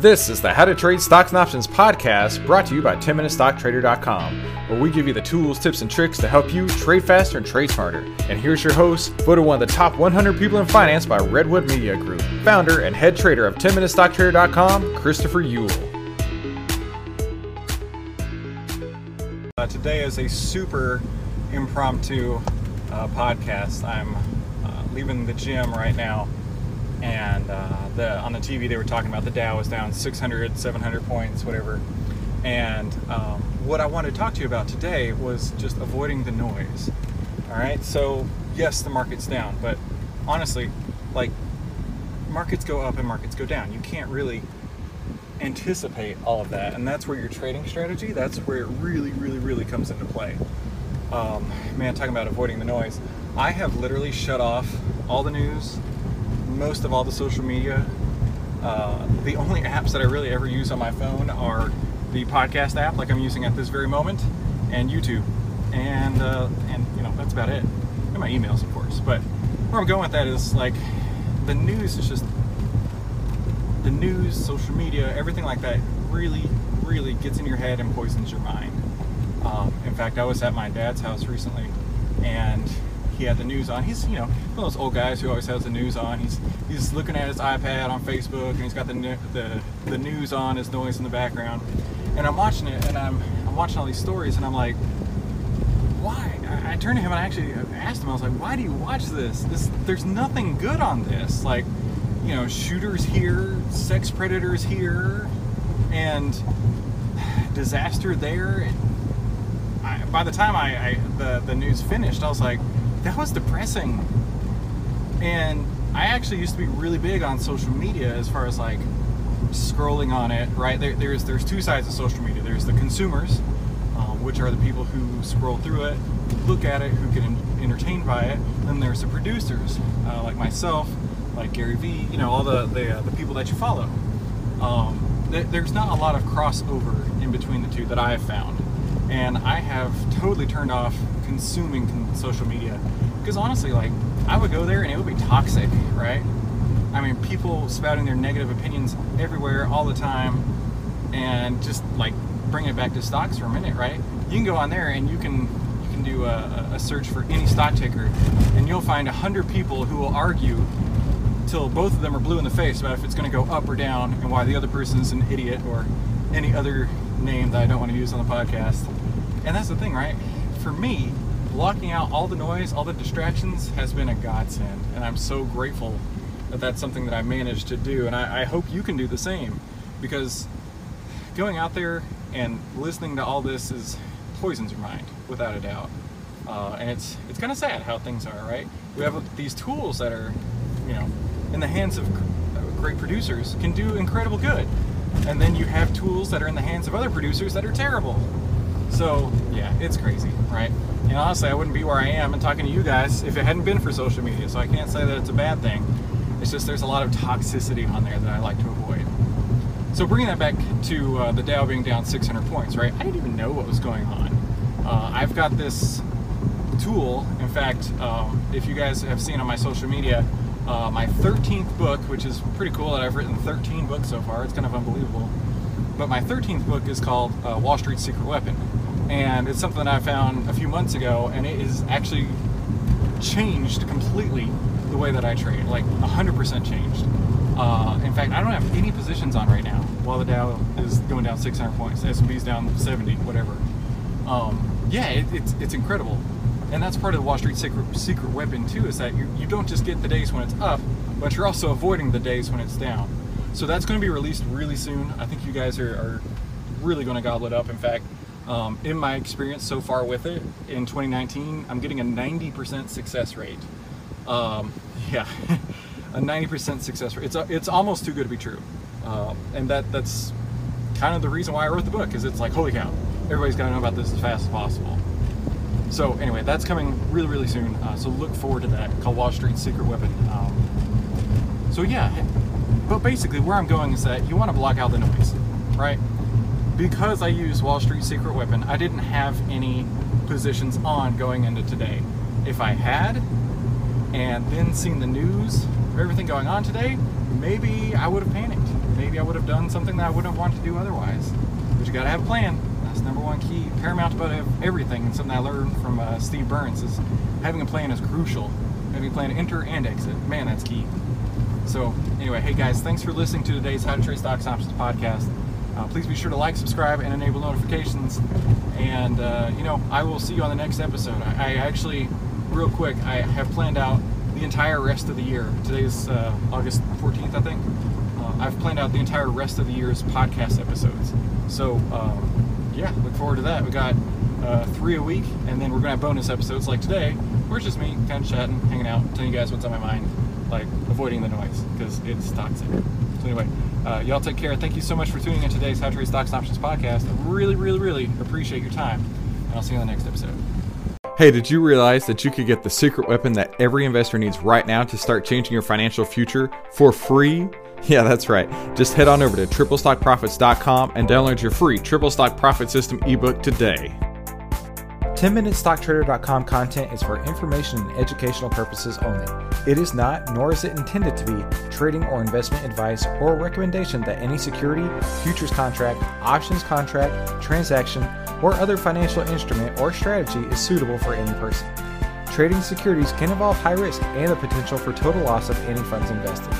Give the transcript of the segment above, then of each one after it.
This is the How to Trade Stocks and Options podcast brought to you by 10MinuteStockTrader.com, where we give you the tools, tips, and tricks to help you trade faster and trade smarter. And here's your host, voted one of the top 100 people in finance by Redwood Media Group, founder and head trader of 10MinuteStockTrader.com, Christopher Uhl. Uh, today is a super impromptu uh, podcast. I'm uh, leaving the gym right now and uh, the on the TV they were talking about the Dow was down 600, 700 points, whatever. And um, what I wanted to talk to you about today was just avoiding the noise. All right, so yes, the market's down, but honestly, like markets go up and markets go down. You can't really anticipate all of that, and that's where your trading strategy. That's where it really, really, really comes into play. Um, man, talking about avoiding the noise. I have literally shut off all the news, most of all the social media. Uh, the only apps that I really ever use on my phone are the podcast app, like I'm using at this very moment, and YouTube, and uh, and you know that's about it. And my emails, of course. But where I'm going with that is like the news is just the news, social media, everything like that really, really gets in your head and poisons your mind. Um, in fact, I was at my dad's house recently, and he had the news on. He's you know one of those old guys who always has the news on. He's he's looking at his iPad on Facebook, and he's got the the the news on, his noise in the background. And I'm watching it, and I'm I'm watching all these stories, and I'm like, why? I, I turned to him and I actually asked him. I was like, why do you watch this? This there's nothing good on this. Like, you know, shooters here, sex predators here, and disaster there. I, by the time I, I the the news finished, I was like, that was depressing. And I actually used to be really big on social media as far as like scrolling on it. Right there, there's there's two sides of social media. There's the consumers, um, which are the people who scroll through it, look at it, who get entertained by it. Then there's the producers, uh, like myself, like Gary Vee. You know, all the the, uh, the people that you follow. Um, th- there's not a lot of crossover in between the two that I have found, and I have totally turned off consuming social media because honestly, like I would go there and it would be toxic, right? I mean, people spouting their negative opinions everywhere all the time, and just like bring it back to stocks for a minute, right? You can go on there and you can you can do a, a search for any stock ticker, and you'll find a hundred people who will argue till both of them are blue in the face about if it's going to go up or down, and why the other person's an idiot or any other name that I don't want to use on the podcast. And that's the thing, right? For me, blocking out all the noise, all the distractions has been a godsend, and I'm so grateful that that's something that I managed to do, and I, I hope you can do the same, because going out there and listening to all this is poisons your mind without a doubt, uh, and it's it's kind of sad how things are, right? We have these tools that are, you know, in the hands of great producers can do incredible good, and then you have tools that are in the hands of other producers that are terrible. So yeah, it's crazy, right? And honestly, I wouldn't be where I am and talking to you guys if it hadn't been for social media. So I can't say that it's a bad thing. It's just there's a lot of toxicity on there that I like to avoid. So bringing that back to uh, the Dow being down 600 points, right? I didn't even know what was going on. Uh, I've got this tool. In fact, um, if you guys have seen on my social media, uh, my 13th book, which is pretty cool that I've written 13 books so far. It's kind of unbelievable. But my 13th book is called uh, Wall Street's Secret Weapon. And it's something that I found a few months ago, and it has actually changed completely the way that I trade, like 100% changed. Uh, in fact, I don't have any positions on right now while the Dow is going down 600 points. S&P's down 70, whatever. Um, yeah, it, it's it's incredible, and that's part of the Wall Street secret secret weapon too. Is that you, you don't just get the days when it's up, but you're also avoiding the days when it's down. So that's going to be released really soon. I think you guys are, are really going to gobble it up. In fact, um, in my experience so far with it in 2019, I'm getting a 90% success rate. Um, yeah, a 90% success rate. It's a, it's almost too good to be true, um, and that that's kind of the reason why I wrote the book. Is it's like holy cow, everybody's got to know about this as fast as possible. So anyway, that's coming really, really soon. Uh, so look forward to that. Called Wall Street's Secret Weapon. Um, so yeah, but basically where I'm going is that you want to block out the noise, right? Because I use Wall Street Secret Weapon, I didn't have any positions on going into today. If I had, and then seen the news of everything going on today, maybe I would have panicked. Maybe I would have done something that I wouldn't want to do otherwise. But you got to have a plan. That's number one key, paramount about everything. And something I learned from uh, Steve Burns is having a plan is crucial. Having a plan to enter and exit, man, that's key. So anyway, hey guys, thanks for listening to today's How to Trade Stocks Options podcast. Uh, please be sure to like, subscribe, and enable notifications. And uh, you know, I will see you on the next episode. I, I, actually, real quick, I have planned out the entire rest of the year. Today's uh, August 14th, I think. Uh, I've planned out the entire rest of the year's podcast episodes. So um, yeah, look forward to that. We got uh, three a week, and then we're gonna have bonus episodes like today, where it's just me kind of chatting, hanging out, telling you guys what's on my mind, like avoiding the noise because it's toxic. So anyway, uh, y'all take care. Thank you so much for tuning in today's How to Trade Stocks and Options podcast. I really, really, really appreciate your time, and I'll see you on the next episode. Hey, did you realize that you could get the secret weapon that every investor needs right now to start changing your financial future for free? Yeah, that's right. Just head on over to triplestockprofits.com and download your free Triple Stock Profit System ebook today. 10MinuteStockTrader.com content is for information and educational purposes only. It is not, nor is it intended to be, trading or investment advice or recommendation that any security, futures contract, options contract, transaction, or other financial instrument or strategy is suitable for any person. Trading securities can involve high risk and the potential for total loss of any funds invested.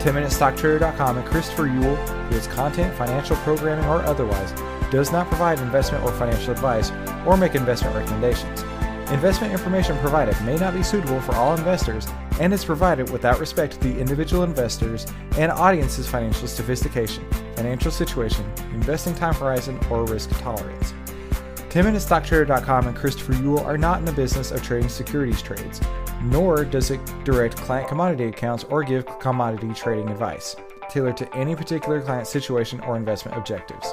10MinuteStockTrader.com and Christopher Uhl, through its content, financial programming, or otherwise, does not provide investment or financial advice or make investment recommendations. Investment information provided may not be suitable for all investors and is provided without respect to the individual investors and audience's financial sophistication, financial situation, investing time horizon, or risk tolerance. 10MinuteStockTrader.com and Christopher Uhl are not in the business of trading securities trades, nor does it direct client commodity accounts or give commodity trading advice, tailored to any particular client situation or investment objectives.